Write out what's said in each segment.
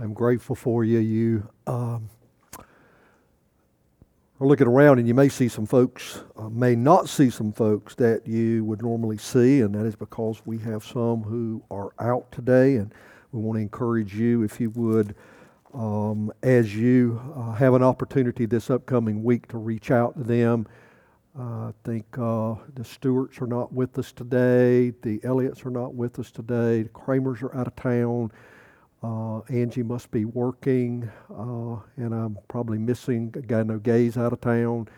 I'm grateful for you. You um, are looking around and you may see some folks, uh, may not see some folks that you would normally see, and that is because we have some who are out today, and we want to encourage you, if you would, um, as you uh, have an opportunity this upcoming week to reach out to them. Uh, I think uh, the Stewarts are not with us today. The Elliots are not with us today. The Kramers are out of town. Uh, Angie must be working, uh, and I'm probably missing guy. No, Gay's out of town.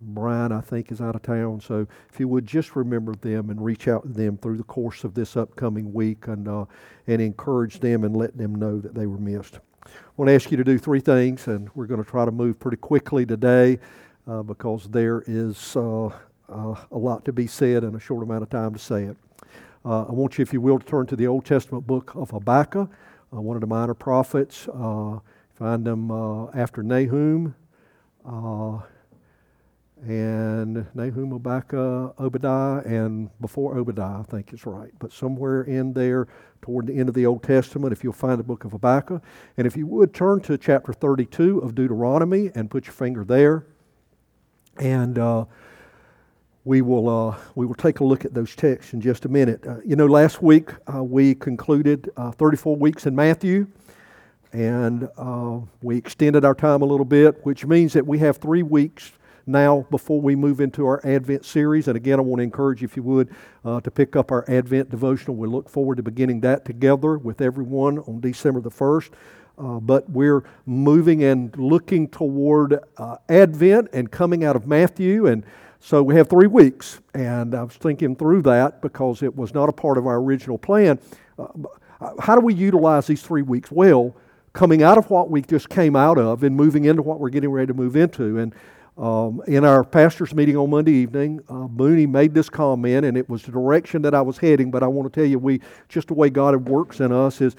Brian, I think, is out of town. So if you would just remember them and reach out to them through the course of this upcoming week and, uh, and encourage them and let them know that they were missed. I want to ask you to do three things, and we're going to try to move pretty quickly today uh, because there is uh, uh, a lot to be said in a short amount of time to say it. I want you, if you will, to turn to the Old Testament book of Habakkuk one of the minor prophets. Uh, find them uh, after Nahum. Uh, and Nahum, Habakkuk, Obadiah, and before Obadiah, I think it's right. But somewhere in there, toward the end of the Old Testament, if you'll find the book of Habakkuk. And if you would turn to chapter 32 of Deuteronomy and put your finger there. And uh, we will, uh, we will take a look at those texts in just a minute. Uh, you know, last week uh, we concluded uh, 34 weeks in Matthew, and uh, we extended our time a little bit, which means that we have three weeks now before we move into our Advent series. And again, I want to encourage you, if you would, uh, to pick up our Advent devotional. We look forward to beginning that together with everyone on December the 1st. Uh, but we're moving and looking toward uh, Advent and coming out of Matthew. And so we have three weeks, and I was thinking through that because it was not a part of our original plan. Uh, how do we utilize these three weeks? Well, coming out of what we just came out of and moving into what we're getting ready to move into. And um, in our pastor's meeting on Monday evening, uh, Mooney made this comment, and it was the direction that I was heading. But I want to tell you, we just the way God works in us is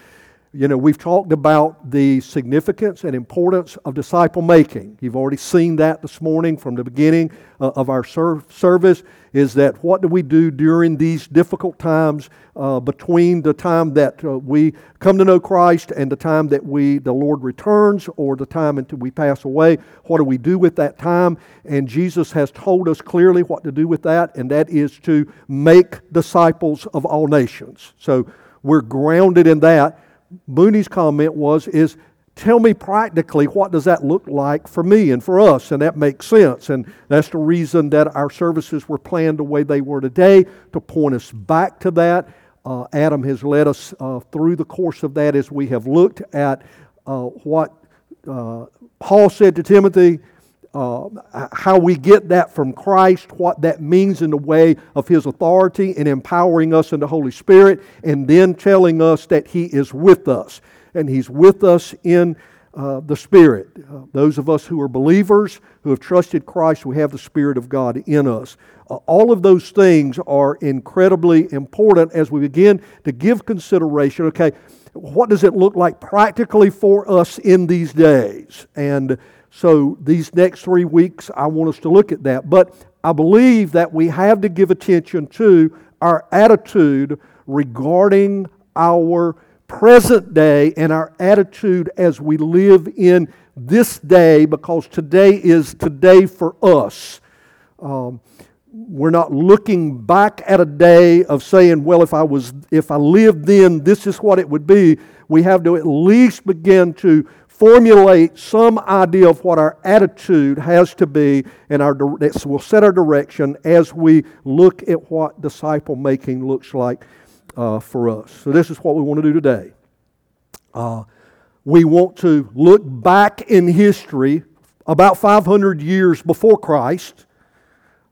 you know, we've talked about the significance and importance of disciple making. You've already seen that this morning from the beginning uh, of our ser- service. Is that what do we do during these difficult times uh, between the time that uh, we come to know Christ and the time that we the Lord returns, or the time until we pass away? What do we do with that time? And Jesus has told us clearly what to do with that, and that is to make disciples of all nations. So we're grounded in that. Mooney's comment was, is tell me practically what does that look like for me and for us? And that makes sense. And that's the reason that our services were planned the way they were today to point us back to that. Uh, adam has led us uh, through the course of that as we have looked at uh, what uh, paul said to timothy uh, how we get that from Christ, what that means in the way of His authority and empowering us in the Holy Spirit, and then telling us that He is with us. And He's with us in uh, the Spirit. Uh, those of us who are believers, who have trusted Christ, we have the Spirit of God in us. Uh, all of those things are incredibly important as we begin to give consideration. Okay, what does it look like practically for us in these days? And so, these next three weeks, I want us to look at that. But I believe that we have to give attention to our attitude regarding our present day and our attitude as we live in this day because today is today for us. Um, we're not looking back at a day of saying, well, if I was if I lived then, this is what it would be. We have to at least begin to formulate some idea of what our attitude has to be, and our that will set our direction as we look at what disciple making looks like uh, for us. So, this is what we want to do today. Uh, we want to look back in history about 500 years before Christ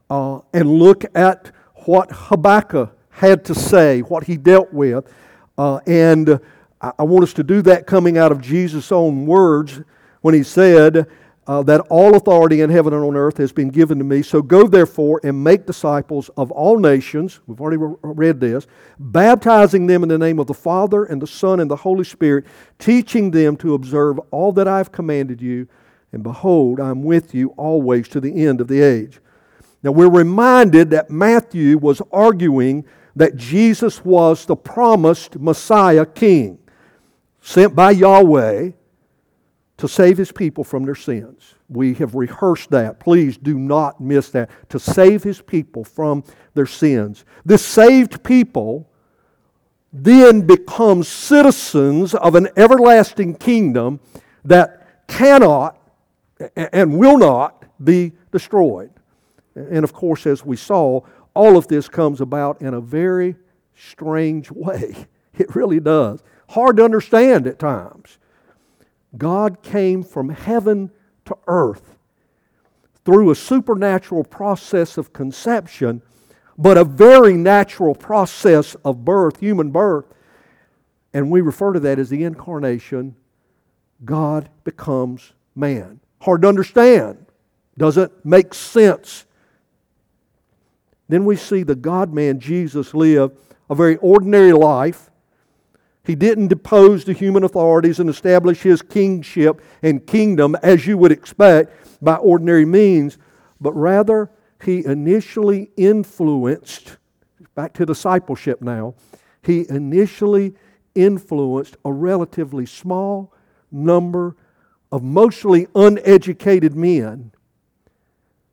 uh, and look at what Habakkuk had to say, what he dealt with, uh, and I want us to do that coming out of Jesus' own words when he said uh, that all authority in heaven and on earth has been given to me. So go therefore and make disciples of all nations. We've already re- read this, baptizing them in the name of the Father and the Son and the Holy Spirit, teaching them to observe all that I've commanded you. And behold, I'm with you always to the end of the age. Now we're reminded that Matthew was arguing that Jesus was the promised Messiah King. Sent by Yahweh to save his people from their sins. We have rehearsed that. Please do not miss that. To save his people from their sins. This saved people then becomes citizens of an everlasting kingdom that cannot and will not be destroyed. And of course, as we saw, all of this comes about in a very strange way. It really does. Hard to understand at times. God came from heaven to earth through a supernatural process of conception, but a very natural process of birth, human birth. And we refer to that as the incarnation. God becomes man. Hard to understand. Doesn't make sense. Then we see the God man Jesus live a very ordinary life he didn't depose the human authorities and establish his kingship and kingdom as you would expect by ordinary means, but rather he initially influenced, back to discipleship now, he initially influenced a relatively small number of mostly uneducated men,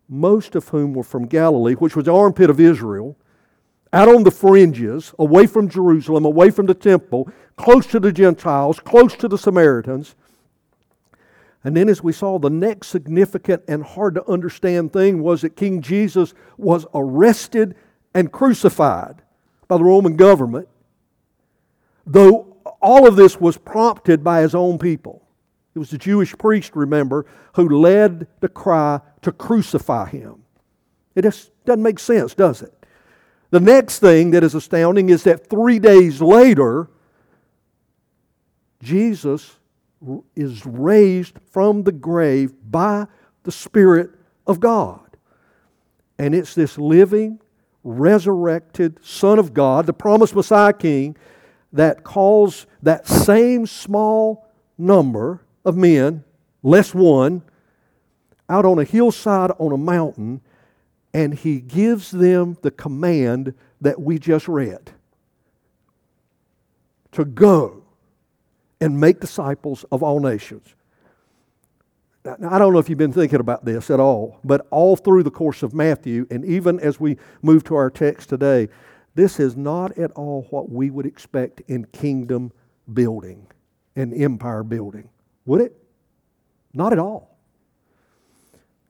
most of whom were from Galilee, which was the armpit of Israel out on the fringes, away from Jerusalem, away from the temple, close to the Gentiles, close to the Samaritans. And then, as we saw, the next significant and hard to understand thing was that King Jesus was arrested and crucified by the Roman government, though all of this was prompted by his own people. It was the Jewish priest, remember, who led the cry to crucify him. It just doesn't make sense, does it? The next thing that is astounding is that three days later, Jesus is raised from the grave by the Spirit of God. And it's this living, resurrected Son of God, the promised Messiah King, that calls that same small number of men, less one, out on a hillside on a mountain and he gives them the command that we just read to go and make disciples of all nations. Now, I don't know if you've been thinking about this at all, but all through the course of Matthew, and even as we move to our text today, this is not at all what we would expect in kingdom building and empire building, would it? Not at all.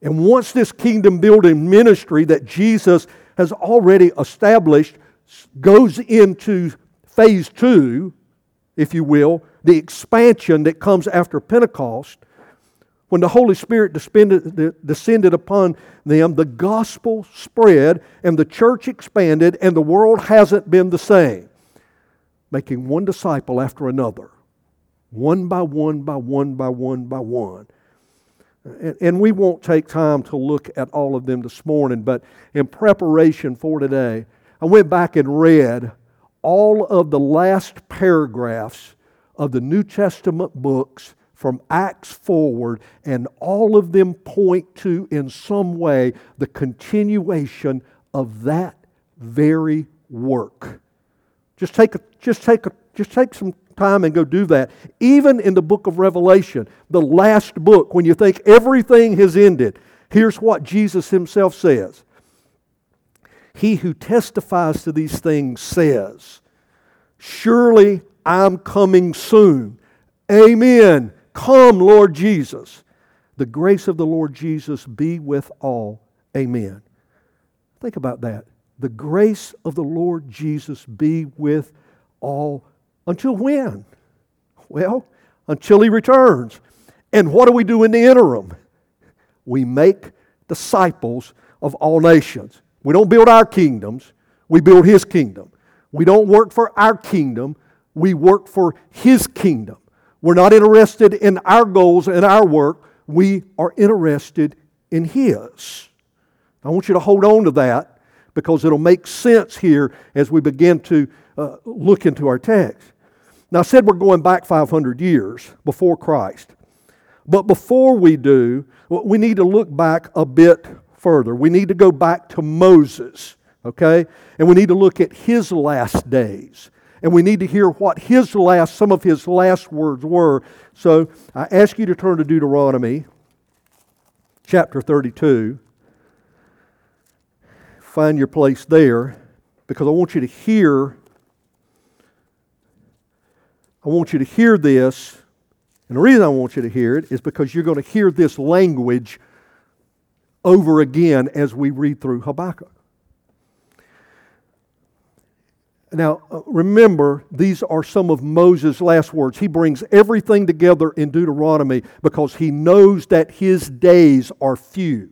And once this kingdom building ministry that Jesus has already established goes into phase two, if you will, the expansion that comes after Pentecost, when the Holy Spirit descended upon them, the gospel spread and the church expanded, and the world hasn't been the same, making one disciple after another, one by one by one by one by one. And we won't take time to look at all of them this morning, but in preparation for today, I went back and read all of the last paragraphs of the New Testament books from Acts forward, and all of them point to, in some way, the continuation of that very work. Just take, a, just take, a, just take some time and go do that. Even in the book of Revelation, the last book, when you think everything has ended, here's what Jesus himself says He who testifies to these things says, Surely I'm coming soon. Amen. Come, Lord Jesus. The grace of the Lord Jesus be with all. Amen. Think about that. The grace of the Lord Jesus be with all until when? Well, until he returns. And what do we do in the interim? We make disciples of all nations. We don't build our kingdoms, we build his kingdom. We don't work for our kingdom, we work for his kingdom. We're not interested in our goals and our work, we are interested in his. I want you to hold on to that because it'll make sense here as we begin to uh, look into our text. Now, I said we're going back 500 years before Christ. But before we do, we need to look back a bit further. We need to go back to Moses, okay? And we need to look at his last days and we need to hear what his last, some of his last words were. So I ask you to turn to Deuteronomy chapter 32. Find your place there because I want you to hear I want you to hear this. And the reason I want you to hear it is because you're going to hear this language over again as we read through Habakkuk. Now, uh, remember, these are some of Moses' last words. He brings everything together in Deuteronomy because he knows that his days are few.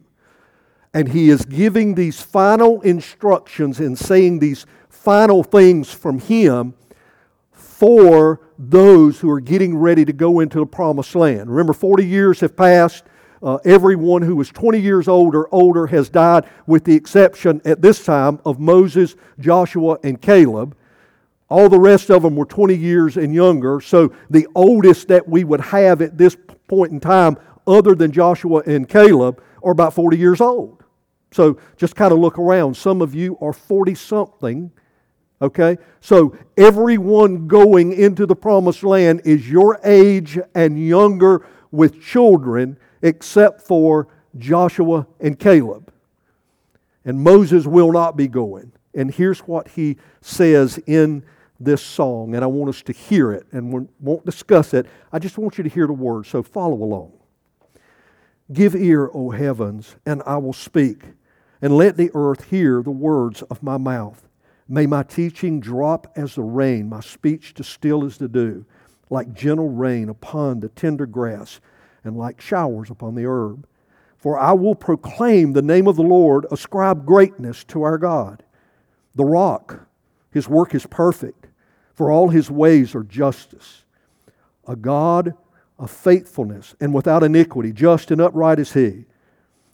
And he is giving these final instructions and saying these final things from him for those who are getting ready to go into the promised land. Remember, 40 years have passed. Uh, everyone who was 20 years old or older has died, with the exception at this time of Moses, Joshua, and Caleb. All the rest of them were 20 years and younger. So the oldest that we would have at this point in time, other than Joshua and Caleb, are about 40 years old. So just kind of look around. Some of you are 40 something. Okay? So everyone going into the promised land is your age and younger with children except for Joshua and Caleb. And Moses will not be going. And here's what he says in this song, and I want us to hear it, and we won't discuss it. I just want you to hear the words, so follow along. Give ear, O heavens, and I will speak, and let the earth hear the words of my mouth. May my teaching drop as the rain, my speech distill as the dew, like gentle rain upon the tender grass and like showers upon the herb. For I will proclaim the name of the Lord, ascribe greatness to our God. The rock, his work is perfect, for all his ways are justice. A God of faithfulness and without iniquity, just and upright is he.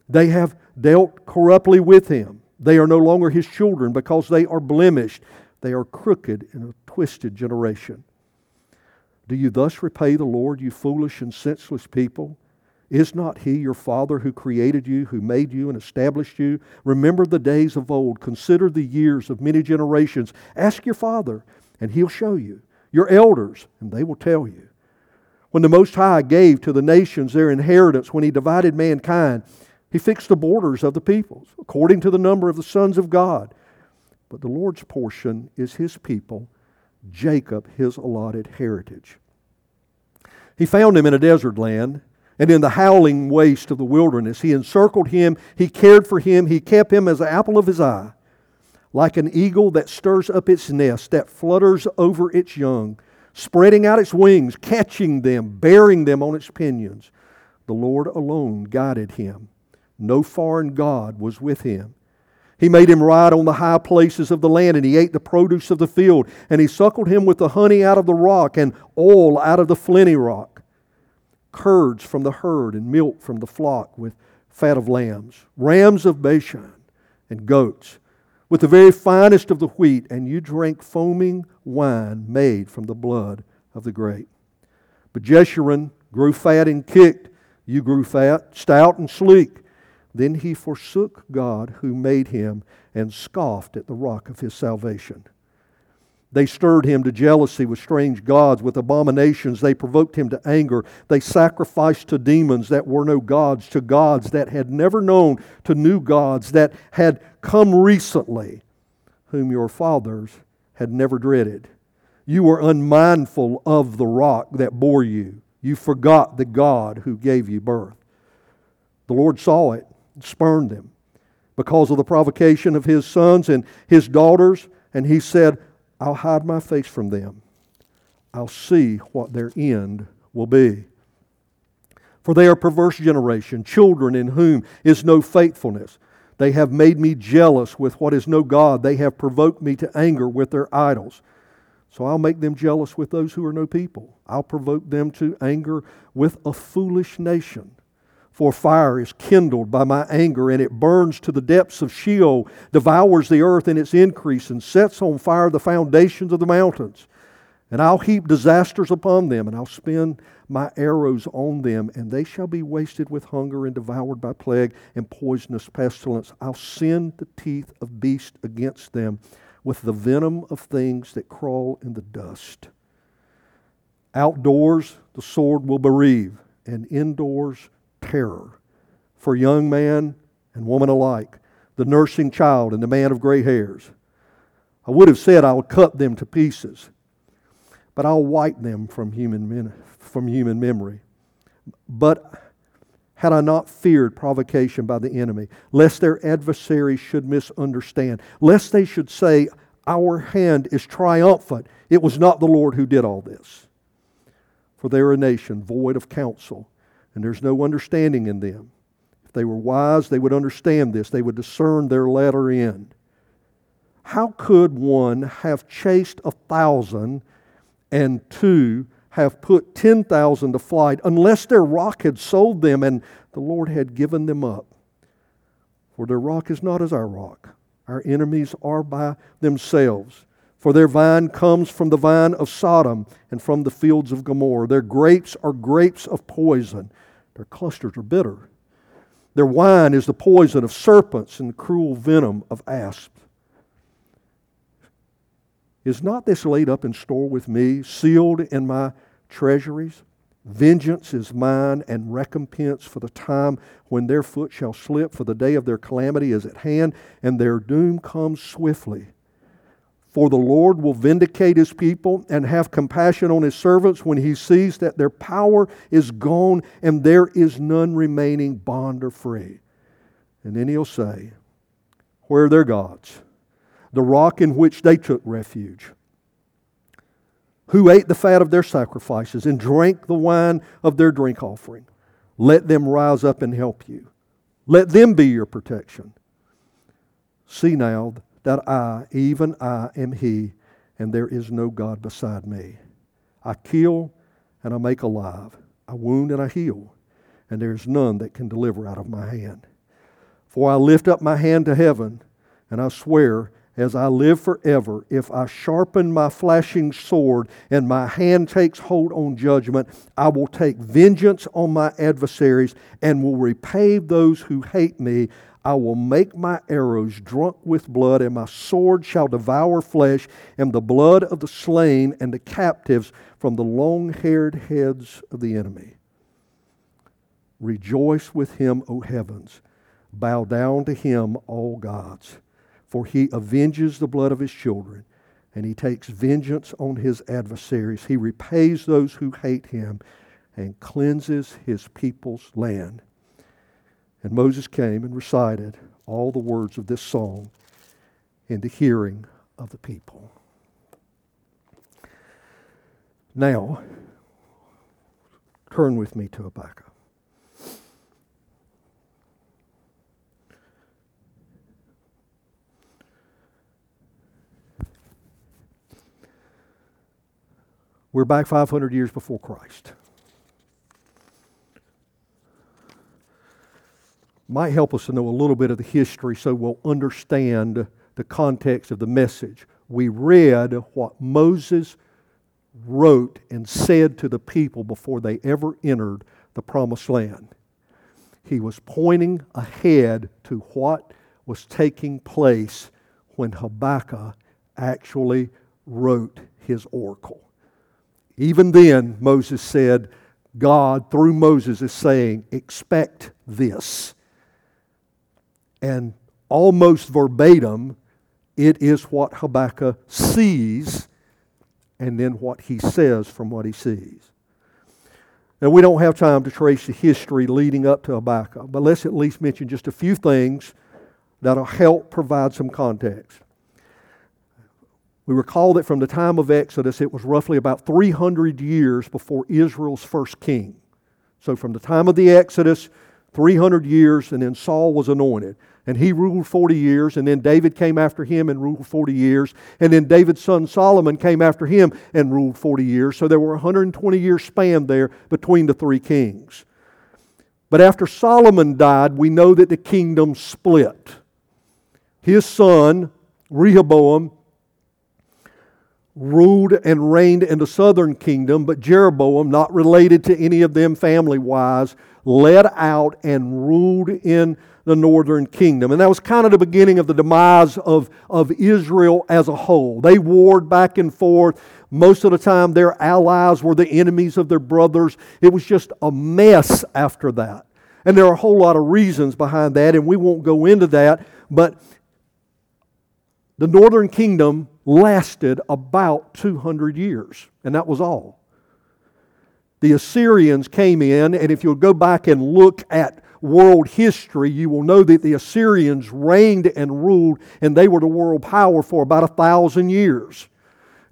They have dealt corruptly with him. They are no longer his children because they are blemished. They are crooked in a twisted generation. Do you thus repay the Lord, you foolish and senseless people? Is not He your Father who created you, who made you and established you? Remember the days of old. Consider the years of many generations. Ask your Father, and He'll show you. Your elders, and they will tell you. When the Most High gave to the nations their inheritance, when He divided mankind, He fixed the borders of the peoples according to the number of the sons of God. But the Lord's portion is His people Jacob his allotted heritage. He found him in a desert land and in the howling waste of the wilderness. He encircled him, he cared for him, he kept him as the apple of his eye. Like an eagle that stirs up its nest, that flutters over its young, spreading out its wings, catching them, bearing them on its pinions. The Lord alone guided him. No foreign God was with him. He made him ride on the high places of the land, and he ate the produce of the field. And he suckled him with the honey out of the rock, and oil out of the flinty rock, curds from the herd, and milk from the flock, with fat of lambs, rams of Bashan, and goats, with the very finest of the wheat. And you drank foaming wine made from the blood of the grape. But Jeshurun grew fat and kicked. You grew fat, stout, and sleek. Then he forsook God who made him and scoffed at the rock of his salvation. They stirred him to jealousy with strange gods, with abominations. They provoked him to anger. They sacrificed to demons that were no gods, to gods that had never known, to new gods that had come recently, whom your fathers had never dreaded. You were unmindful of the rock that bore you. You forgot the God who gave you birth. The Lord saw it spurned them because of the provocation of his sons and his daughters. And he said, I'll hide my face from them. I'll see what their end will be. For they are perverse generation, children in whom is no faithfulness. They have made me jealous with what is no God. They have provoked me to anger with their idols. So I'll make them jealous with those who are no people. I'll provoke them to anger with a foolish nation. For fire is kindled by my anger, and it burns to the depths of Sheol, devours the earth in its increase, and sets on fire the foundations of the mountains. And I'll heap disasters upon them, and I'll spin my arrows on them, and they shall be wasted with hunger and devoured by plague and poisonous pestilence. I'll send the teeth of beasts against them with the venom of things that crawl in the dust. Outdoors, the sword will bereave, and indoors, terror. For young man and woman alike, the nursing child and the man of gray hairs. I would have said I would cut them to pieces, but I'll wipe them from human, from human memory. But had I not feared provocation by the enemy, lest their adversaries should misunderstand, lest they should say, Our hand is triumphant. It was not the Lord who did all this. For they are a nation void of counsel, and there's no understanding in them. If they were wise, they would understand this, they would discern their latter end. How could one have chased a thousand and two have put 10,000 to flight unless their rock had sold them and the Lord had given them up. For their rock is not as our rock. Our enemies are by themselves. For their vine comes from the vine of Sodom and from the fields of Gomorrah. Their grapes are grapes of poison. Their clusters are bitter. Their wine is the poison of serpents and the cruel venom of asps. Is not this laid up in store with me, sealed in my treasuries. Vengeance is mine and recompense for the time when their foot shall slip, for the day of their calamity is at hand, and their doom comes swiftly. For the Lord will vindicate his people and have compassion on his servants when he sees that their power is gone and there is none remaining bond or free. And then he'll say, Where are their gods? The rock in which they took refuge who ate the fat of their sacrifices and drank the wine of their drink offering. Let them rise up and help you. Let them be your protection. See now that I, even I, am He, and there is no God beside me. I kill and I make alive. I wound and I heal, and there is none that can deliver out of my hand. For I lift up my hand to heaven, and I swear as I live forever, if I sharpen my flashing sword and my hand takes hold on judgment, I will take vengeance on my adversaries and will repay those who hate me. I will make my arrows drunk with blood, and my sword shall devour flesh, and the blood of the slain and the captives from the long haired heads of the enemy. Rejoice with him, O heavens. Bow down to him, all gods for he avenges the blood of his children, and he takes vengeance on his adversaries. He repays those who hate him and cleanses his people's land. And Moses came and recited all the words of this song in the hearing of the people. Now, turn with me to Habakkuk. We're back 500 years before Christ. Might help us to know a little bit of the history so we'll understand the context of the message. We read what Moses wrote and said to the people before they ever entered the promised land. He was pointing ahead to what was taking place when Habakkuk actually wrote his oracle. Even then, Moses said, God, through Moses, is saying, expect this. And almost verbatim, it is what Habakkuk sees and then what he says from what he sees. Now, we don't have time to trace the history leading up to Habakkuk, but let's at least mention just a few things that'll help provide some context. We recall that from the time of Exodus, it was roughly about 300 years before Israel's first king. So, from the time of the Exodus, 300 years, and then Saul was anointed. And he ruled 40 years, and then David came after him and ruled 40 years. And then David's son Solomon came after him and ruled 40 years. So there were 120 years span there between the three kings. But after Solomon died, we know that the kingdom split. His son, Rehoboam, ruled and reigned in the southern kingdom, but Jeroboam, not related to any of them family wise, led out and ruled in the northern kingdom. And that was kind of the beginning of the demise of, of Israel as a whole. They warred back and forth. Most of the time, their allies were the enemies of their brothers. It was just a mess after that. And there are a whole lot of reasons behind that, and we won't go into that. But the northern kingdom lasted about 200 years, and that was all. The Assyrians came in, and if you'll go back and look at world history, you will know that the Assyrians reigned and ruled, and they were the world power for about a thousand years.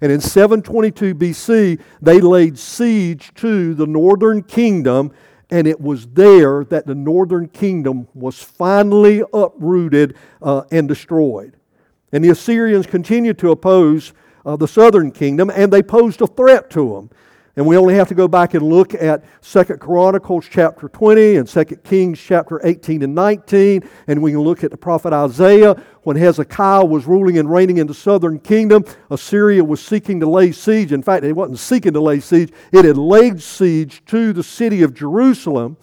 And in 722 BC, they laid siege to the northern kingdom, and it was there that the northern kingdom was finally uprooted uh, and destroyed. And the Assyrians continued to oppose uh, the southern kingdom, and they posed a threat to them. And we only have to go back and look at Second Chronicles chapter 20 and Second Kings chapter 18 and 19. And we can look at the prophet Isaiah when Hezekiah was ruling and reigning in the southern kingdom. Assyria was seeking to lay siege. In fact, it wasn't seeking to lay siege, it had laid siege to the city of Jerusalem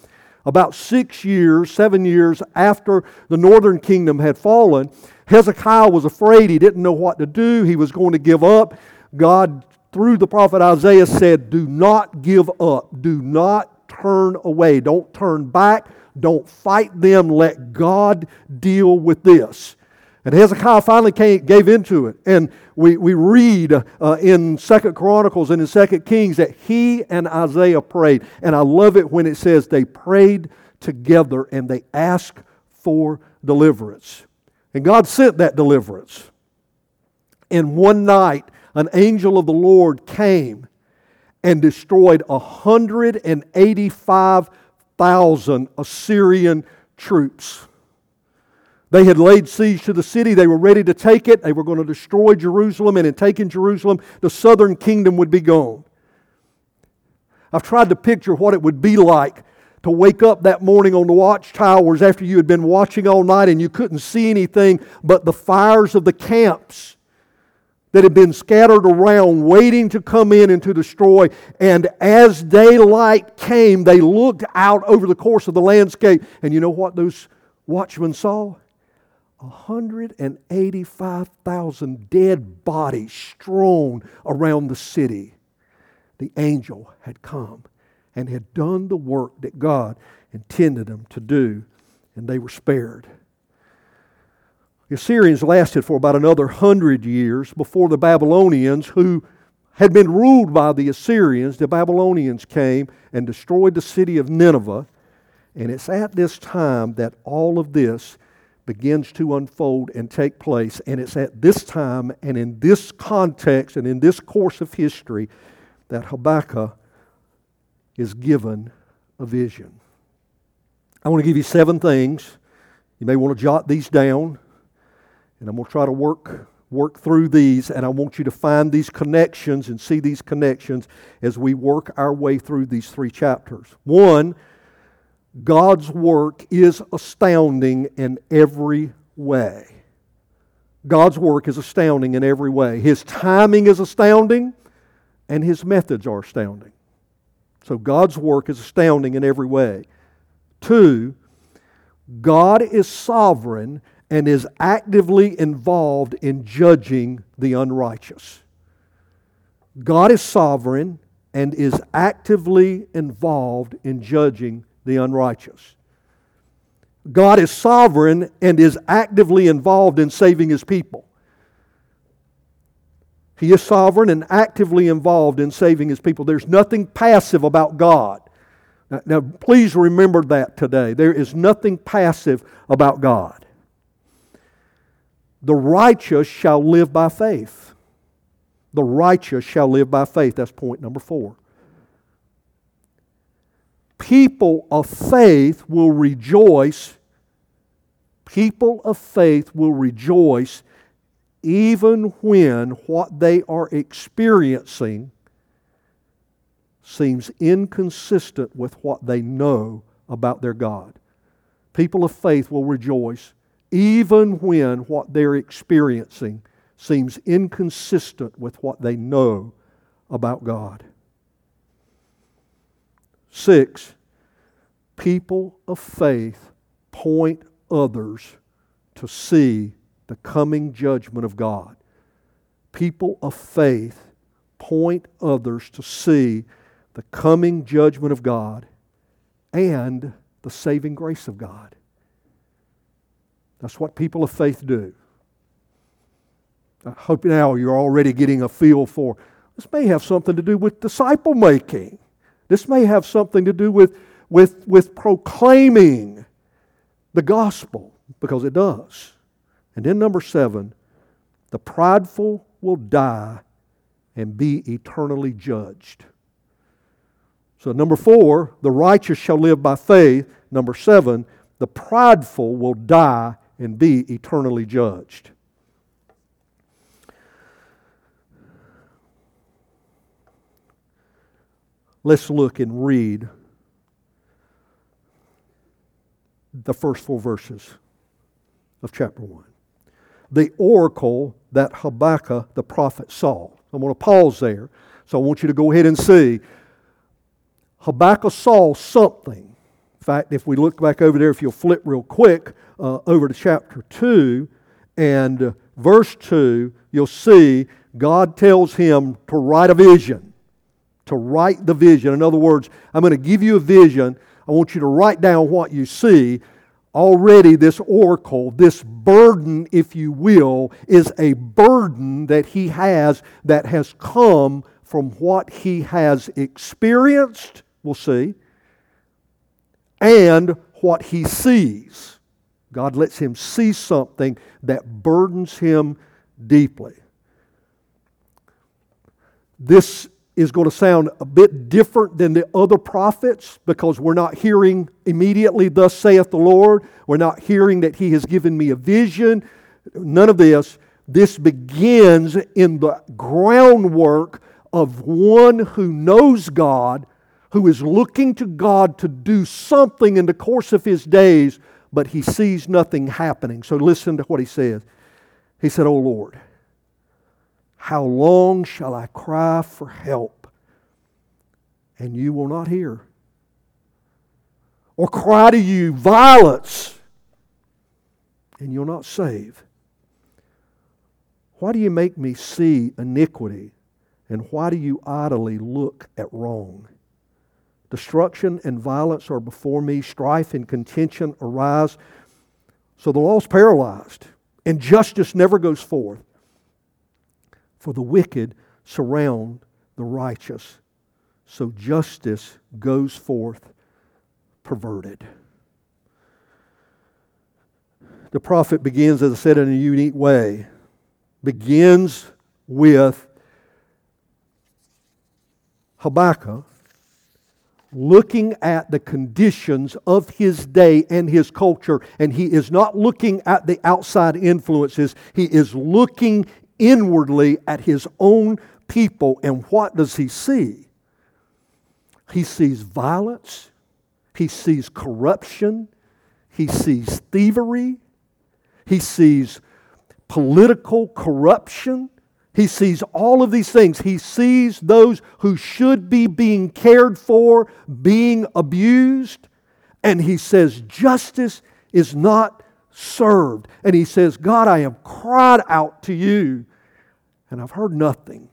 about six years, seven years after the northern kingdom had fallen. Hezekiah was afraid. He didn't know what to do. He was going to give up. God through the prophet Isaiah said, Do not give up. Do not turn away. Don't turn back. Don't fight them. Let God deal with this. And Hezekiah finally came, gave into it. And we, we read uh, in Second Chronicles and in Second Kings that he and Isaiah prayed. And I love it when it says they prayed together and they asked for deliverance. And God sent that deliverance. And one night, an angel of the Lord came and destroyed 185,000 Assyrian troops. They had laid siege to the city. They were ready to take it. They were going to destroy Jerusalem, and in taking Jerusalem, the southern kingdom would be gone. I've tried to picture what it would be like to wake up that morning on the watchtowers after you had been watching all night and you couldn't see anything but the fires of the camps that had been scattered around, waiting to come in and to destroy. And as daylight came, they looked out over the course of the landscape. And you know what those watchmen saw? 185,000 dead bodies strewn around the city. The angel had come and had done the work that God intended them to do, and they were spared. The Assyrians lasted for about another hundred years before the Babylonians, who had been ruled by the Assyrians, the Babylonians came and destroyed the city of Nineveh. And it's at this time that all of this begins to unfold and take place. And it's at this time and in this context and in this course of history that Habakkuk is given a vision. I want to give you seven things. You may want to jot these down. And I'm going to try to work, work through these, and I want you to find these connections and see these connections as we work our way through these three chapters. One, God's work is astounding in every way. God's work is astounding in every way. His timing is astounding, and His methods are astounding. So God's work is astounding in every way. Two, God is sovereign and is actively involved in judging the unrighteous. God is sovereign and is actively involved in judging the unrighteous. God is sovereign and is actively involved in saving his people. He is sovereign and actively involved in saving his people. There's nothing passive about God. Now, now please remember that today. There is nothing passive about God. The righteous shall live by faith. The righteous shall live by faith. That's point number four. People of faith will rejoice. People of faith will rejoice even when what they are experiencing seems inconsistent with what they know about their God. People of faith will rejoice even when what they're experiencing seems inconsistent with what they know about God. Six, people of faith point others to see the coming judgment of God. People of faith point others to see the coming judgment of God and the saving grace of God. That's what people of faith do. I hope now you're already getting a feel for this may have something to do with disciple making. This may have something to do with, with, with proclaiming the gospel, because it does. And then, number seven, the prideful will die and be eternally judged. So, number four, the righteous shall live by faith. Number seven, the prideful will die and be eternally judged. Let's look and read the first four verses of chapter 1. The oracle that Habakkuk the prophet saw. I'm going to pause there. So I want you to go ahead and see. Habakkuk saw something. In fact, if we look back over there, if you'll flip real quick uh, over to chapter 2 and uh, verse 2, you'll see God tells him to write a vision. To write the vision. In other words, I'm going to give you a vision. I want you to write down what you see. Already, this oracle, this burden, if you will, is a burden that he has that has come from what he has experienced, we'll see, and what he sees. God lets him see something that burdens him deeply. This is going to sound a bit different than the other prophets because we're not hearing immediately, Thus saith the Lord. We're not hearing that He has given me a vision. None of this. This begins in the groundwork of one who knows God, who is looking to God to do something in the course of his days, but he sees nothing happening. So listen to what he says. He said, Oh Lord, how long shall I cry for help? And you will not hear. Or cry to you violence, and you'll not save. Why do you make me see iniquity? And why do you idly look at wrong? Destruction and violence are before me, strife and contention arise. So the law is paralyzed, and justice never goes forth for the wicked surround the righteous. So justice goes forth perverted. The prophet begins, as I said, in a unique way. Begins with Habakkuk looking at the conditions of his day and his culture, and he is not looking at the outside influences. He is looking inwardly at his own people. And what does he see? He sees violence, he sees corruption, he sees thievery, he sees political corruption. He sees all of these things. He sees those who should be being cared for being abused. And he says, Justice is not served. And he says, God, I have cried out to you and I've heard nothing.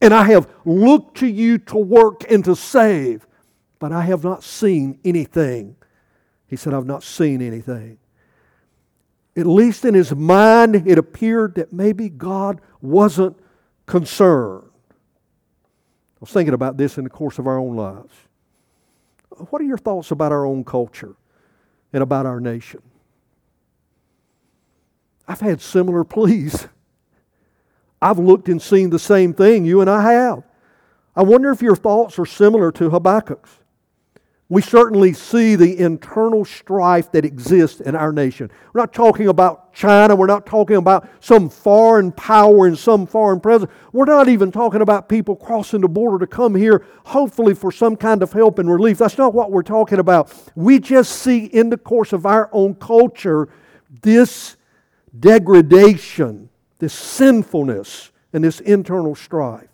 And I have looked to you to work and to save, but I have not seen anything. He said, I've not seen anything. At least in his mind, it appeared that maybe God wasn't concerned. I was thinking about this in the course of our own lives. What are your thoughts about our own culture and about our nation? I've had similar pleas. I've looked and seen the same thing you and I have. I wonder if your thoughts are similar to Habakkuk's. We certainly see the internal strife that exists in our nation. We're not talking about China. We're not talking about some foreign power and some foreign president. We're not even talking about people crossing the border to come here, hopefully for some kind of help and relief. That's not what we're talking about. We just see in the course of our own culture this degradation this sinfulness and this internal strife.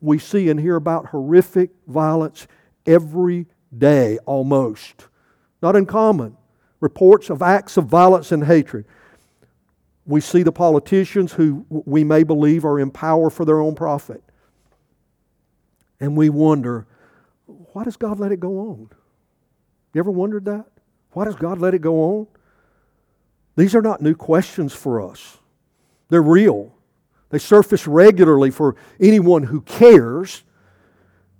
We see and hear about horrific violence every day almost. Not uncommon. Reports of acts of violence and hatred. We see the politicians who we may believe are in power for their own profit. And we wonder, why does God let it go on? You ever wondered that? Why does God let it go on? These are not new questions for us. They're real. They surface regularly for anyone who cares,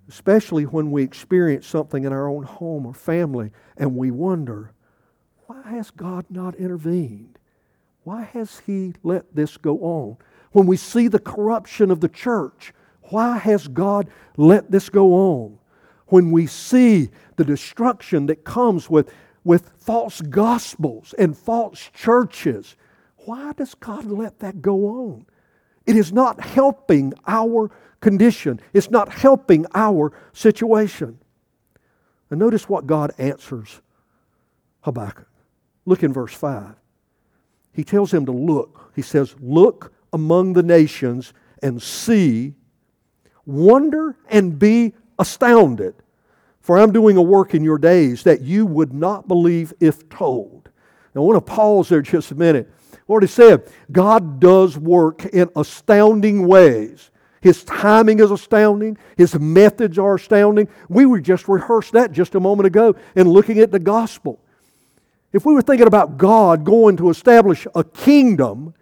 especially when we experience something in our own home or family and we wonder, why has God not intervened? Why has He let this go on? When we see the corruption of the church, why has God let this go on? When we see the destruction that comes with, with false gospels and false churches, why does God let that go on? It is not helping our condition, it's not helping our situation. And notice what God answers Habakkuk. Look in verse 5. He tells him to look. He says, Look among the nations and see, wonder and be astounded. For I'm doing a work in your days that you would not believe if told. Now, I want to pause there just a minute. Lord has said, God does work in astounding ways. His timing is astounding. His methods are astounding. We were just rehearsed that just a moment ago in looking at the gospel. If we were thinking about God going to establish a kingdom,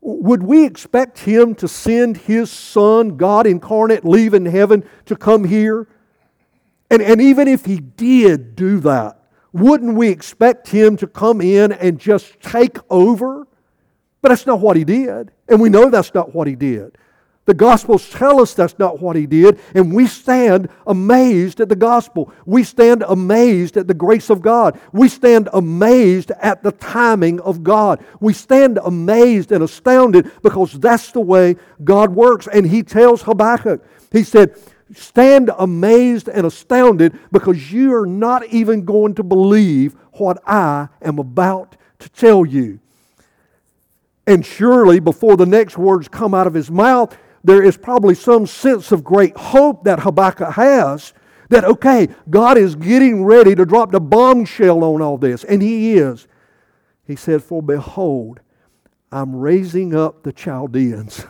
would we expect Him to send His Son, God incarnate, leaving heaven to come here? And, and even if He did do that, wouldn't we expect him to come in and just take over? But that's not what he did. And we know that's not what he did. The Gospels tell us that's not what he did, and we stand amazed at the gospel. We stand amazed at the grace of God. We stand amazed at the timing of God. We stand amazed and astounded because that's the way God works. And he tells Habakkuk, he said, stand amazed and astounded because you are not even going to believe what I am about to tell you. And surely, before the next words come out of his mouth, there is probably some sense of great hope that Habakkuk has that, okay, God is getting ready to drop the bombshell on all this. And he is. He said, For behold, I'm raising up the Chaldeans,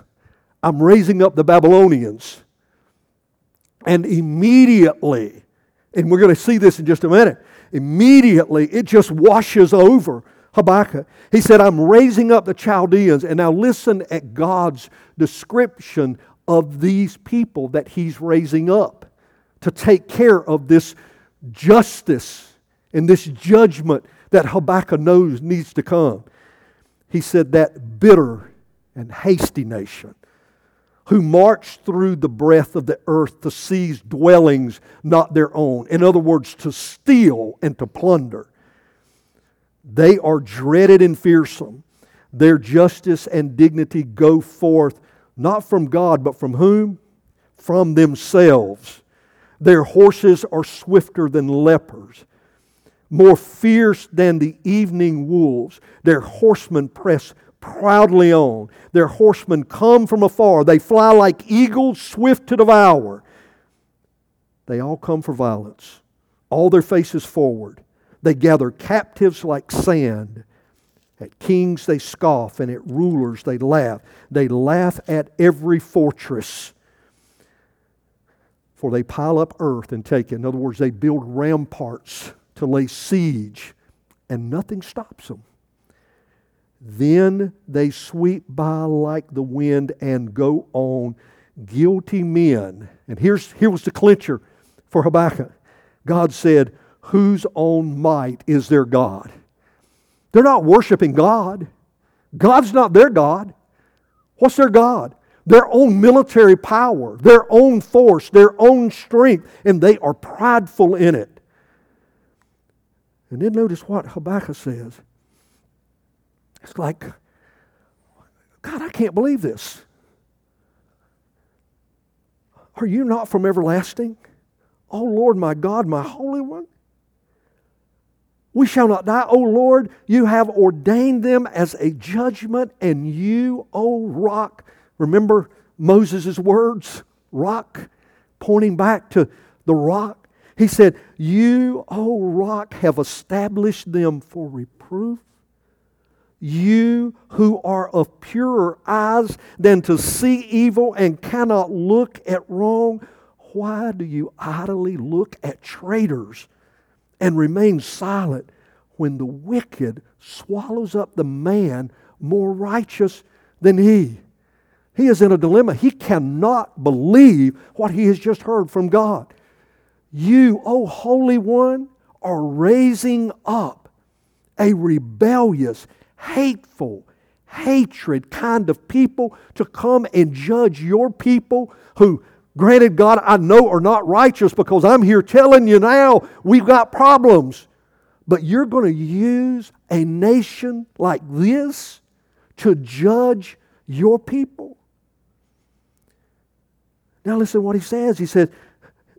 I'm raising up the Babylonians and immediately, and we're going to see this in just a minute, immediately it just washes over Habakkuk. He said, I'm raising up the Chaldeans. And now listen at God's description of these people that he's raising up to take care of this justice and this judgment that Habakkuk knows needs to come. He said, That bitter and hasty nation who marched through the breadth of the earth to seize dwellings not their own. In other words, to steal and to plunder. They are dreaded and fearsome. Their justice and dignity go forth not from God, but from whom? From themselves. Their horses are swifter than lepers, more fierce than the evening wolves. Their horsemen press proudly on. Their horsemen come from afar. They fly like eagles, swift to devour. They all come for violence, all their faces forward. They gather captives like sand. At kings they scoff, and at rulers they laugh. They laugh at every fortress. For they pile up earth and take it. In other words, they build ramparts to lay siege, and nothing stops them. Then they sweep by like the wind and go on. Guilty men. And here's, here was the clincher for Habakkuk. God said, Whose own might is their God? They're not worshiping God. God's not their God. What's their God? Their own military power, their own force, their own strength, and they are prideful in it. And then notice what Habakkuk says. It's like, God, I can't believe this. Are you not from everlasting? Oh Lord, my God, my Holy One. We shall not die. O Lord, you have ordained them as a judgment, and you, O rock, remember Moses' words, rock, pointing back to the rock. He said, You, O rock, have established them for reproof. You who are of purer eyes than to see evil and cannot look at wrong, why do you idly look at traitors and remain silent when the wicked swallows up the man more righteous than he? He is in a dilemma. He cannot believe what he has just heard from God. You, O Holy One, are raising up a rebellious, hateful, hatred kind of people to come and judge your people who, granted, God, I know are not righteous because I'm here telling you now we've got problems. But you're going to use a nation like this to judge your people? Now, listen what he says. He says,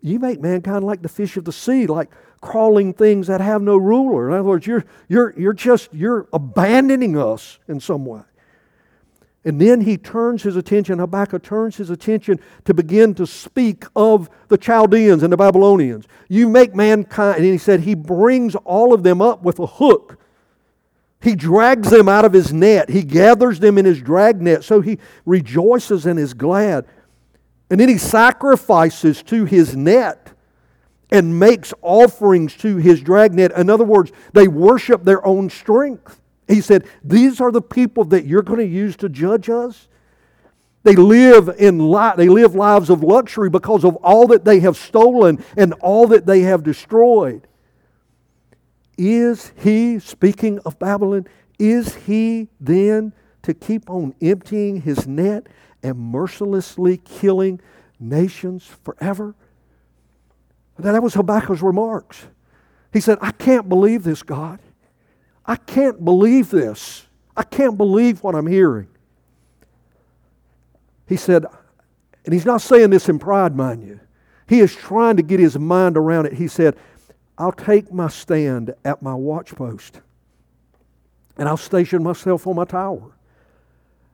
you make mankind like the fish of the sea, like crawling things that have no ruler. In other words, you're, you're, you're just, you're abandoning us in some way. And then he turns his attention, Habakkuk turns his attention to begin to speak of the Chaldeans and the Babylonians. You make mankind, and he said, he brings all of them up with a hook. He drags them out of his net. He gathers them in his drag net. So he rejoices and is glad. And then he sacrifices to his net and makes offerings to his dragnet. In other words, they worship their own strength. He said, These are the people that you're going to use to judge us. They live in li- they live lives of luxury because of all that they have stolen and all that they have destroyed. Is he, speaking of Babylon, is he then to keep on emptying his net and mercilessly killing nations forever? That was Habakkuk's remarks. He said, I can't believe this, God. I can't believe this. I can't believe what I'm hearing. He said, and he's not saying this in pride, mind you. He is trying to get his mind around it. He said, I'll take my stand at my watchpost and I'll station myself on my tower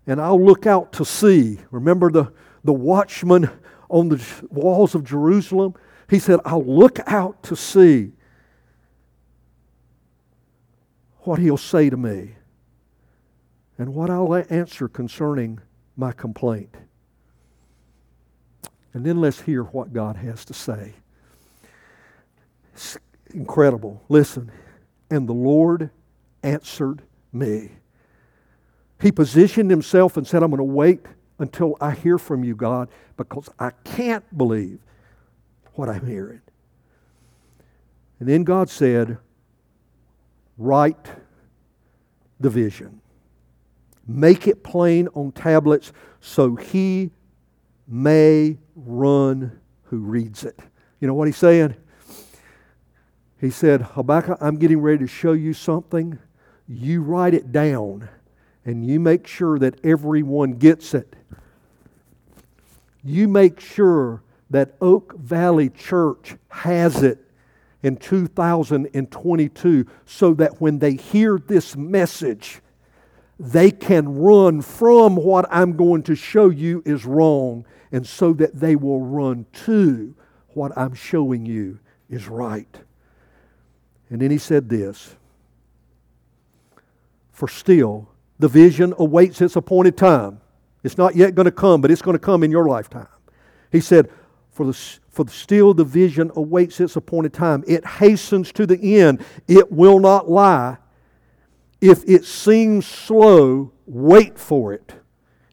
and I'll look out to see. Remember the, the watchman on the walls of Jerusalem? He said, I'll look out to see what he'll say to me and what I'll answer concerning my complaint. And then let's hear what God has to say. It's incredible. Listen. And the Lord answered me. He positioned himself and said, I'm going to wait until I hear from you, God, because I can't believe what I'm hearing. And then God said, Write the vision. Make it plain on tablets so he may run who reads it. You know what he's saying? He said, Habakkuk, I'm getting ready to show you something. You write it down and you make sure that everyone gets it. You make sure that Oak Valley Church has it in 2022 so that when they hear this message, they can run from what I'm going to show you is wrong, and so that they will run to what I'm showing you is right. And then he said this For still, the vision awaits its appointed time. It's not yet going to come, but it's going to come in your lifetime. He said, for, the, for still the vision awaits its appointed time. It hastens to the end. It will not lie. If it seems slow, wait for it.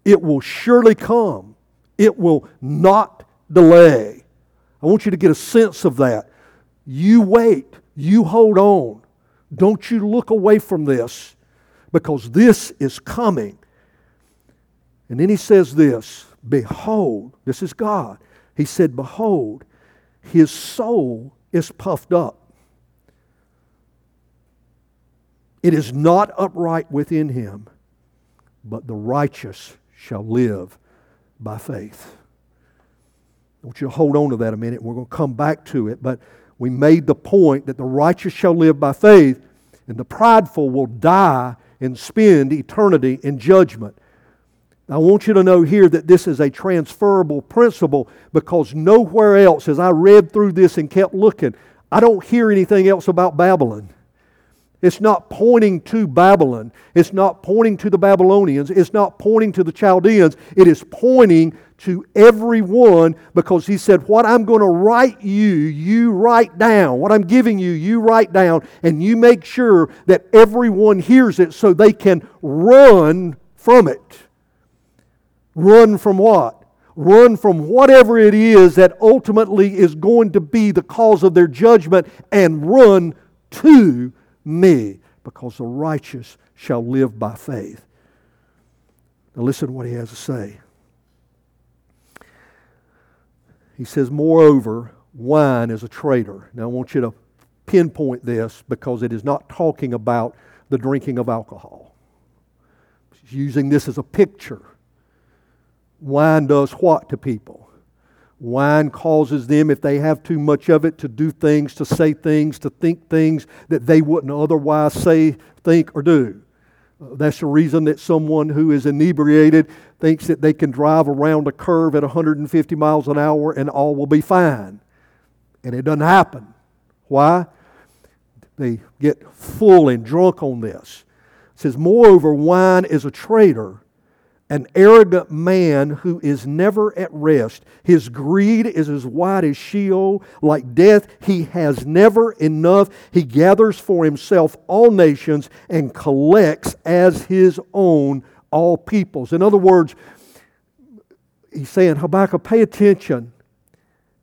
It will surely come. It will not delay. I want you to get a sense of that. You wait. You hold on. Don't you look away from this because this is coming. And then he says this Behold, this is God. He said, Behold, his soul is puffed up. It is not upright within him, but the righteous shall live by faith. I want you to hold on to that a minute. We're going to come back to it. But we made the point that the righteous shall live by faith. And the prideful will die and spend eternity in judgment. I want you to know here that this is a transferable principle because nowhere else, as I read through this and kept looking, I don't hear anything else about Babylon. It's not pointing to Babylon. It's not pointing to the Babylonians. It's not pointing to the Chaldeans. It is pointing to everyone because he said, What I'm going to write you, you write down. What I'm giving you, you write down. And you make sure that everyone hears it so they can run from it. Run from what? Run from whatever it is that ultimately is going to be the cause of their judgment and run to me, because the righteous shall live by faith. Now, listen to what he has to say. He says, Moreover, wine is a traitor. Now, I want you to pinpoint this because it is not talking about the drinking of alcohol. He's using this as a picture. Wine does what to people? Wine causes them, if they have too much of it, to do things, to say things, to think things that they wouldn't otherwise say, think, or do. Uh, that's the reason that someone who is inebriated thinks that they can drive around a curve at 150 miles an hour and all will be fine. And it doesn't happen. Why? They get full and drunk on this. It says, Moreover, wine is a traitor an arrogant man who is never at rest. His greed is as wide as Sheol, like death. He has never enough. He gathers for himself all nations and collects as his own all peoples. In other words, he's saying, Habakkuk, pay attention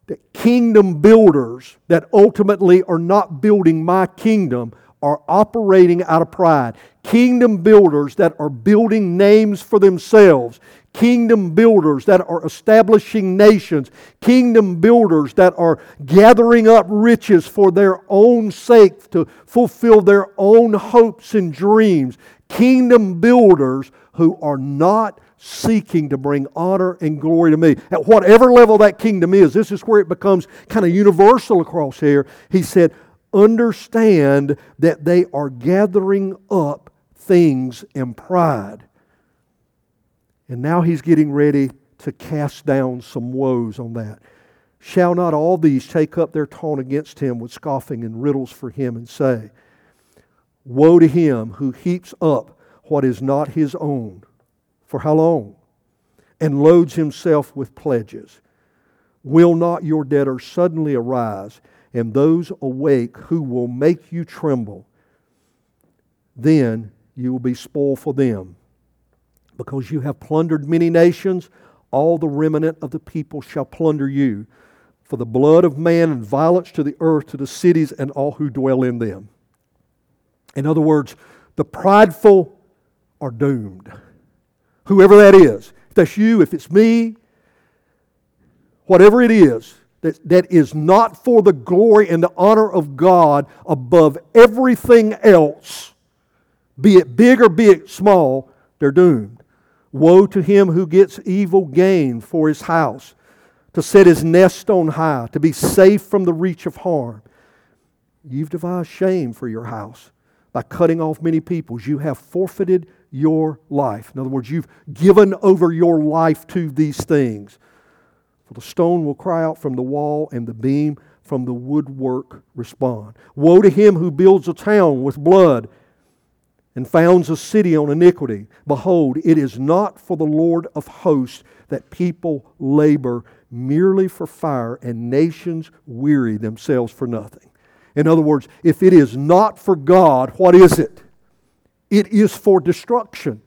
that kingdom builders that ultimately are not building my kingdom are operating out of pride. Kingdom builders that are building names for themselves. Kingdom builders that are establishing nations. Kingdom builders that are gathering up riches for their own sake to fulfill their own hopes and dreams. Kingdom builders who are not seeking to bring honor and glory to me. At whatever level that kingdom is, this is where it becomes kind of universal across here. He said, understand that they are gathering up things in pride. And now he's getting ready to cast down some woes on that. Shall not all these take up their taunt against him with scoffing and riddles for him and say, Woe to him who heaps up what is not his own. For how long? And loads himself with pledges. Will not your debtor suddenly arise and those awake who will make you tremble, then you will be spoiled for them. Because you have plundered many nations, all the remnant of the people shall plunder you. For the blood of man and violence to the earth, to the cities and all who dwell in them. In other words, the prideful are doomed. Whoever that is. If that's you, if it's me, whatever it is, that, that is not for the glory and the honor of God above everything else, be it big or be it small, they're doomed. Woe to him who gets evil gain for his house, to set his nest on high, to be safe from the reach of harm. You've devised shame for your house by cutting off many peoples. You have forfeited your life. In other words, you've given over your life to these things. For the stone will cry out from the wall, and the beam from the woodwork respond. Woe to him who builds a town with blood and founds a city on iniquity. Behold, it is not for the Lord of hosts that people labor merely for fire, and nations weary themselves for nothing. In other words, if it is not for God, what is it? It is for destruction.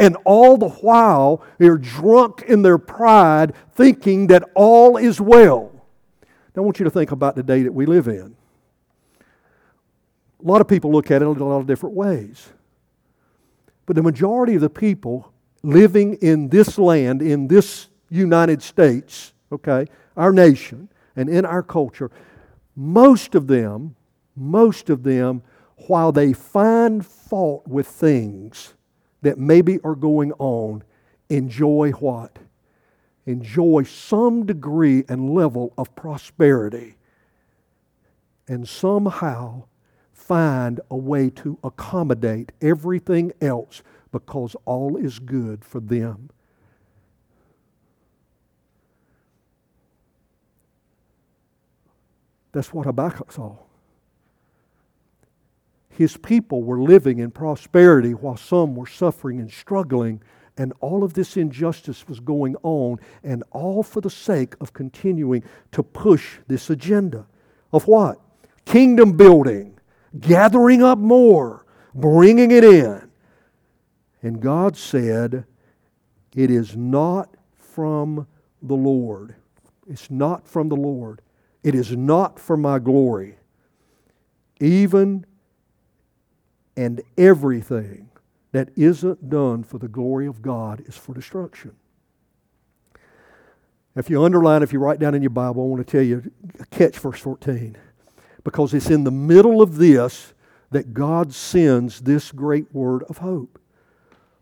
And all the while, they're drunk in their pride, thinking that all is well. Now, I want you to think about the day that we live in. A lot of people look at it in a lot of different ways. But the majority of the people living in this land, in this United States, okay, our nation, and in our culture, most of them, most of them, while they find fault with things, that maybe are going on enjoy what? Enjoy some degree and level of prosperity. And somehow find a way to accommodate everything else because all is good for them. That's what Habakkuk saw. His people were living in prosperity while some were suffering and struggling, and all of this injustice was going on, and all for the sake of continuing to push this agenda of what? Kingdom building, gathering up more, bringing it in. And God said, It is not from the Lord. It's not from the Lord. It is not for my glory. Even and everything that isn't done for the glory of God is for destruction. If you underline, if you write down in your Bible, I want to tell you, catch verse 14. Because it's in the middle of this that God sends this great word of hope.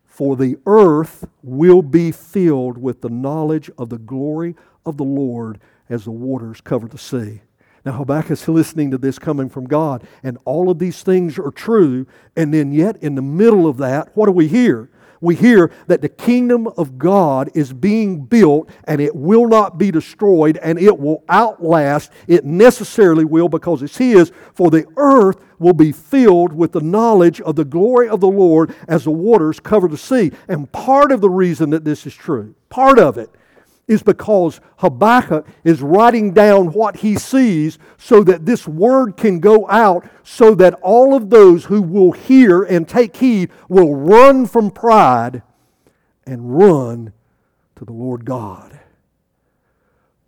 For the earth will be filled with the knowledge of the glory of the Lord as the waters cover the sea. Now, Habakkuk is listening to this coming from God, and all of these things are true. And then, yet, in the middle of that, what do we hear? We hear that the kingdom of God is being built and it will not be destroyed and it will outlast. It necessarily will because it's His. For the earth will be filled with the knowledge of the glory of the Lord as the waters cover the sea. And part of the reason that this is true, part of it, is because Habakkuk is writing down what he sees so that this word can go out so that all of those who will hear and take heed will run from pride and run to the Lord God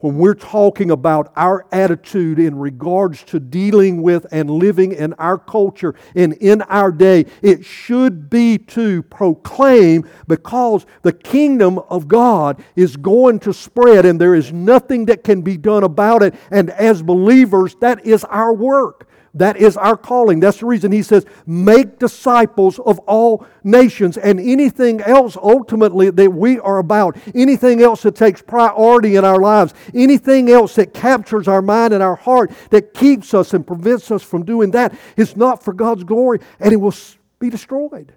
when we're talking about our attitude in regards to dealing with and living in our culture and in our day, it should be to proclaim because the kingdom of God is going to spread and there is nothing that can be done about it. And as believers, that is our work. That is our calling. That's the reason he says, make disciples of all nations. And anything else ultimately that we are about, anything else that takes priority in our lives, anything else that captures our mind and our heart, that keeps us and prevents us from doing that, is not for God's glory and it will be destroyed.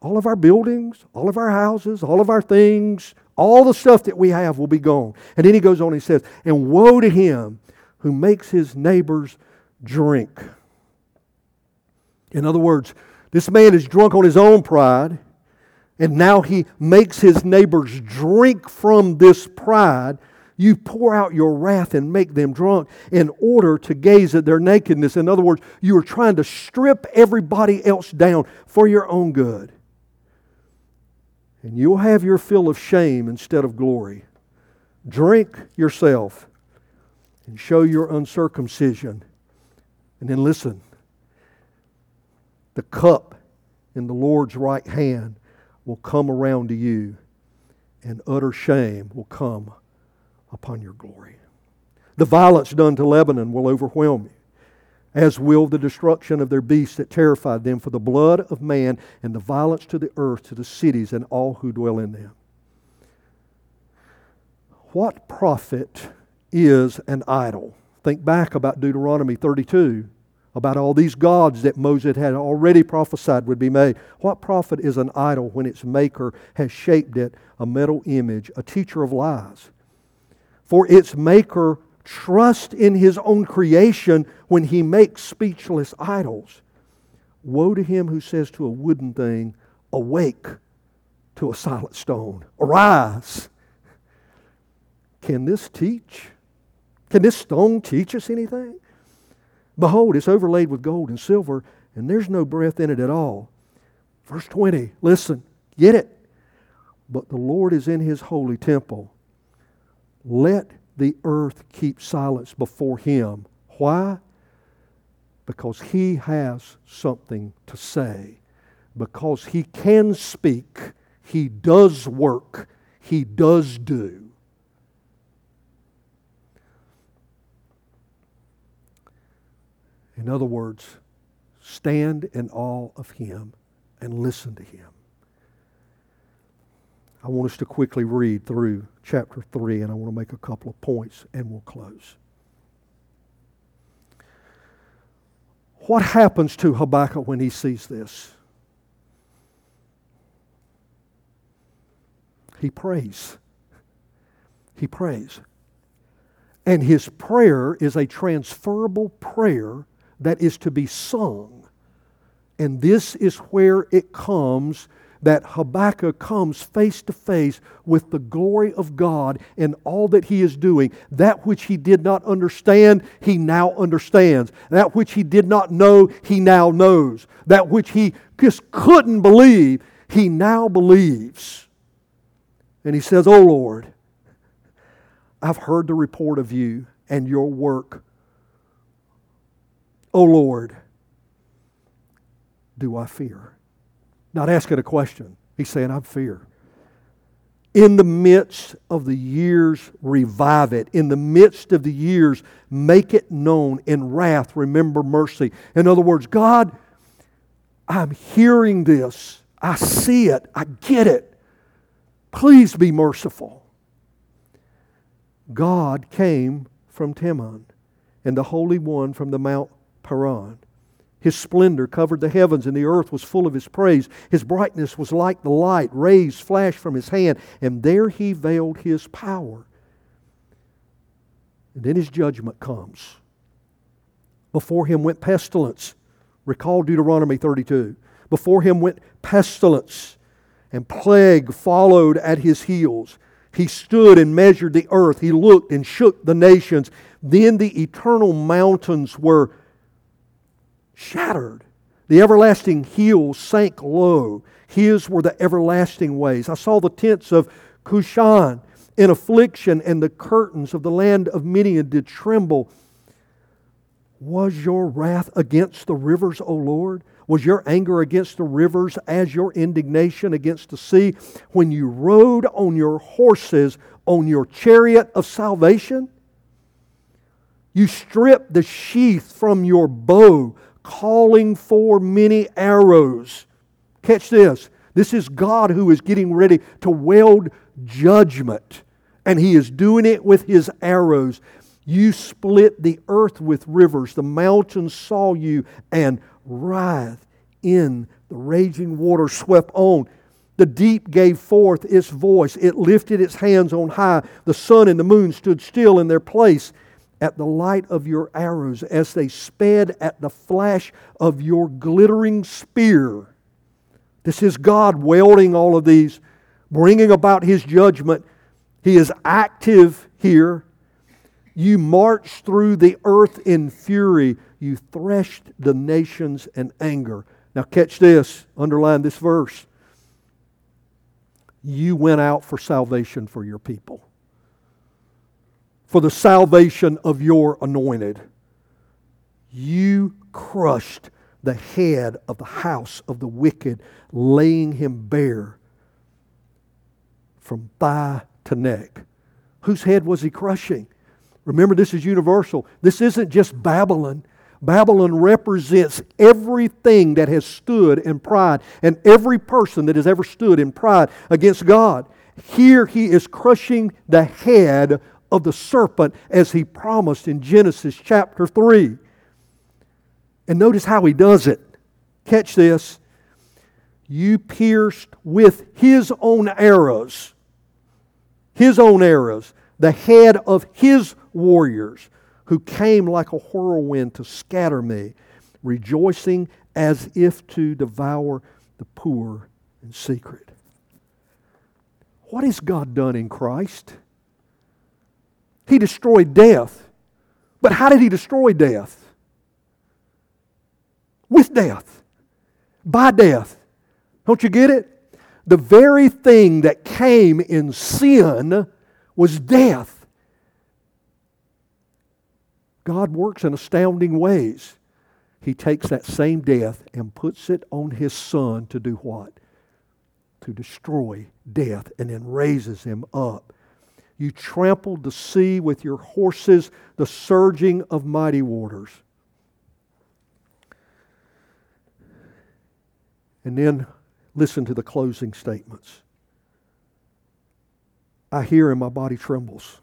All of our buildings, all of our houses, all of our things, all the stuff that we have will be gone. And then he goes on, he says, And woe to him who makes his neighbors drink. In other words, this man is drunk on his own pride, and now he makes his neighbors drink from this pride. You pour out your wrath and make them drunk in order to gaze at their nakedness. In other words, you are trying to strip everybody else down for your own good. And you'll have your fill of shame instead of glory. Drink yourself and show your uncircumcision. And then listen the cup in the Lord's right hand will come around to you, and utter shame will come upon your glory. The violence done to Lebanon will overwhelm you, as will the destruction of their beasts that terrified them, for the blood of man and the violence to the earth, to the cities and all who dwell in them. What profit is an idol. Think back about Deuteronomy 32, about all these gods that Moses had already prophesied would be made. What profit is an idol when its maker has shaped it a metal image, a teacher of lies? For its maker trusts in his own creation when he makes speechless idols. Woe to him who says to a wooden thing, Awake to a silent stone. Arise. Can this teach? Can this stone teach us anything? Behold, it's overlaid with gold and silver, and there's no breath in it at all. Verse 20, listen, get it. But the Lord is in his holy temple. Let the earth keep silence before him. Why? Because he has something to say. Because he can speak. He does work. He does do. In other words, stand in awe of Him and listen to Him. I want us to quickly read through chapter 3, and I want to make a couple of points, and we'll close. What happens to Habakkuk when he sees this? He prays. He prays. And his prayer is a transferable prayer that is to be sung. And this is where it comes that Habakkuk comes face to face with the glory of God and all that he is doing. That which he did not understand, he now understands. That which he did not know, he now knows. That which he just couldn't believe, he now believes. And he says, Oh Lord, I've heard the report of you and your work. Oh Lord, do I fear? Not asking a question. He's saying, I'm fear. In the midst of the years, revive it. In the midst of the years, make it known. In wrath, remember mercy. In other words, God, I'm hearing this. I see it. I get it. Please be merciful. God came from Teman, and the Holy One from the Mount Paran. His splendor covered the heavens, and the earth was full of his praise. His brightness was like the light, rays flashed from his hand, and there he veiled his power. And then his judgment comes. Before him went pestilence. Recall Deuteronomy 32. Before him went pestilence, and plague followed at his heels. He stood and measured the earth. He looked and shook the nations. Then the eternal mountains were shattered. The everlasting hills sank low. His were the everlasting ways. I saw the tents of Cushan in affliction, and the curtains of the land of Midian did tremble. Was your wrath against the rivers, O Lord? Was your anger against the rivers as your indignation against the sea when you rode on your horses on your chariot of salvation? You stripped the sheath from your bow calling for many arrows. Catch this. This is God who is getting ready to weld judgment, and He is doing it with His arrows. You split the earth with rivers, the mountains saw you and writhed in the raging water swept on. The deep gave forth its voice. It lifted its hands on high. The sun and the moon stood still in their place at the light of your arrows as they sped at the flash of your glittering spear. This is God welding all of these, bringing about His judgment. He is active here. You marched through the earth in fury. You threshed the nations in anger. Now, catch this, underline this verse. You went out for salvation for your people for the salvation of your anointed. You crushed the head of the house of the wicked, laying him bare from thigh to neck. Whose head was he crushing? Remember, this is universal. This isn't just Babylon. Babylon represents everything that has stood in pride and every person that has ever stood in pride against God. Here he is crushing the head of the serpent as he promised in Genesis chapter 3. And notice how he does it. Catch this. You pierced with his own arrows, his own arrows, the head of his warriors, who came like a whirlwind to scatter me, rejoicing as if to devour the poor in secret. What has God done in Christ? He destroyed death. But how did he destroy death? With death. By death. Don't you get it? The very thing that came in sin was death. God works in astounding ways. He takes that same death and puts it on his son to do what? To destroy death and then raises him up you trampled the sea with your horses, the surging of mighty waters. And then listen to the closing statements. I hear and my body trembles.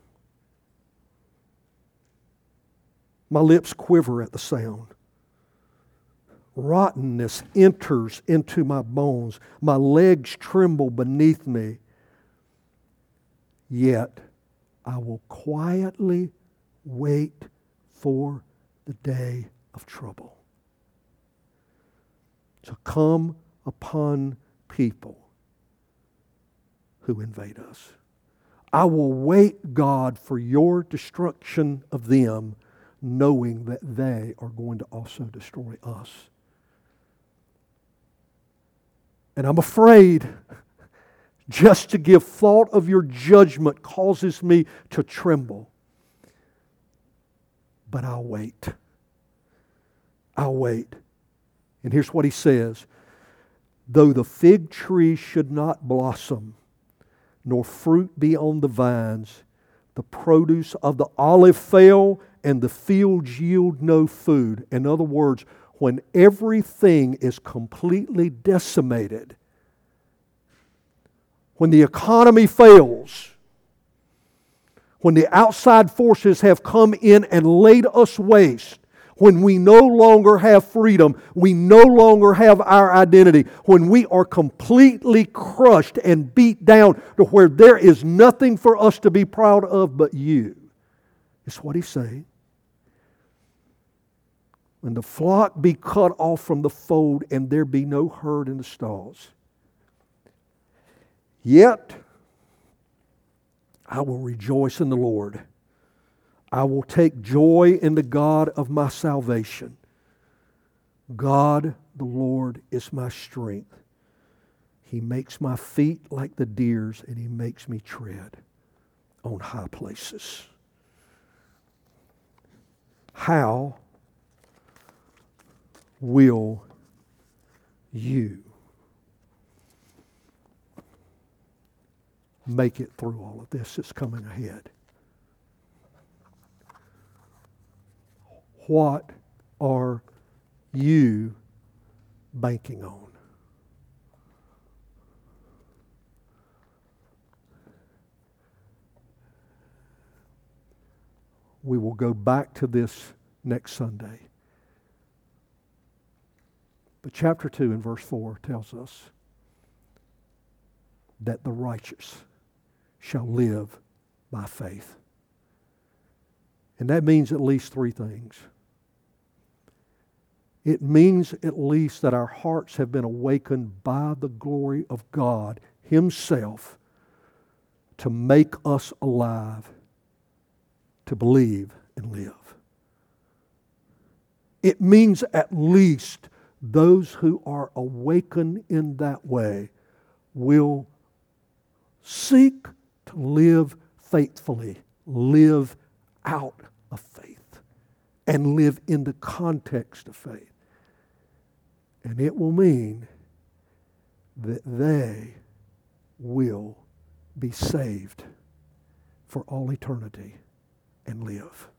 My lips quiver at the sound. rottenness enters into my bones. My legs tremble beneath me. Yet I will quietly wait for the day of trouble to come upon people who invade us. I will wait, God, for your destruction of them, knowing that they are going to also destroy us. And I'm afraid just to give thought of your judgment causes me to tremble. But I'll wait. I'll wait. And here's what he says Though the fig tree should not blossom, nor fruit be on the vines, the produce of the olive fail, and the fields yield no food. In other words, when everything is completely decimated, when the economy fails, when the outside forces have come in and laid us waste, when we no longer have freedom, we no longer have our identity, when we are completely crushed and beat down to where there is nothing for us to be proud of but you. It's what he's saying. When the flock be cut off from the fold and there be no herd in the stalls. Yet I will rejoice in the Lord. I will take joy in the God of my salvation. God, the Lord, is my strength. He makes my feet like the deer's, and He makes me tread on high places. How will you make it through all of this that's coming ahead? What are you banking on? We will go back to this next Sunday. But chapter 2 and verse 4 tells us that the righteous shall live by faith. And that means at least three things. It means at least that our hearts have been awakened by the glory of God Himself to make us alive, to believe and live. It means at least those who are awakened in that way will seek to live faithfully, live out of faith, and live in the context of faith. And it will mean that they will be saved for all eternity and live.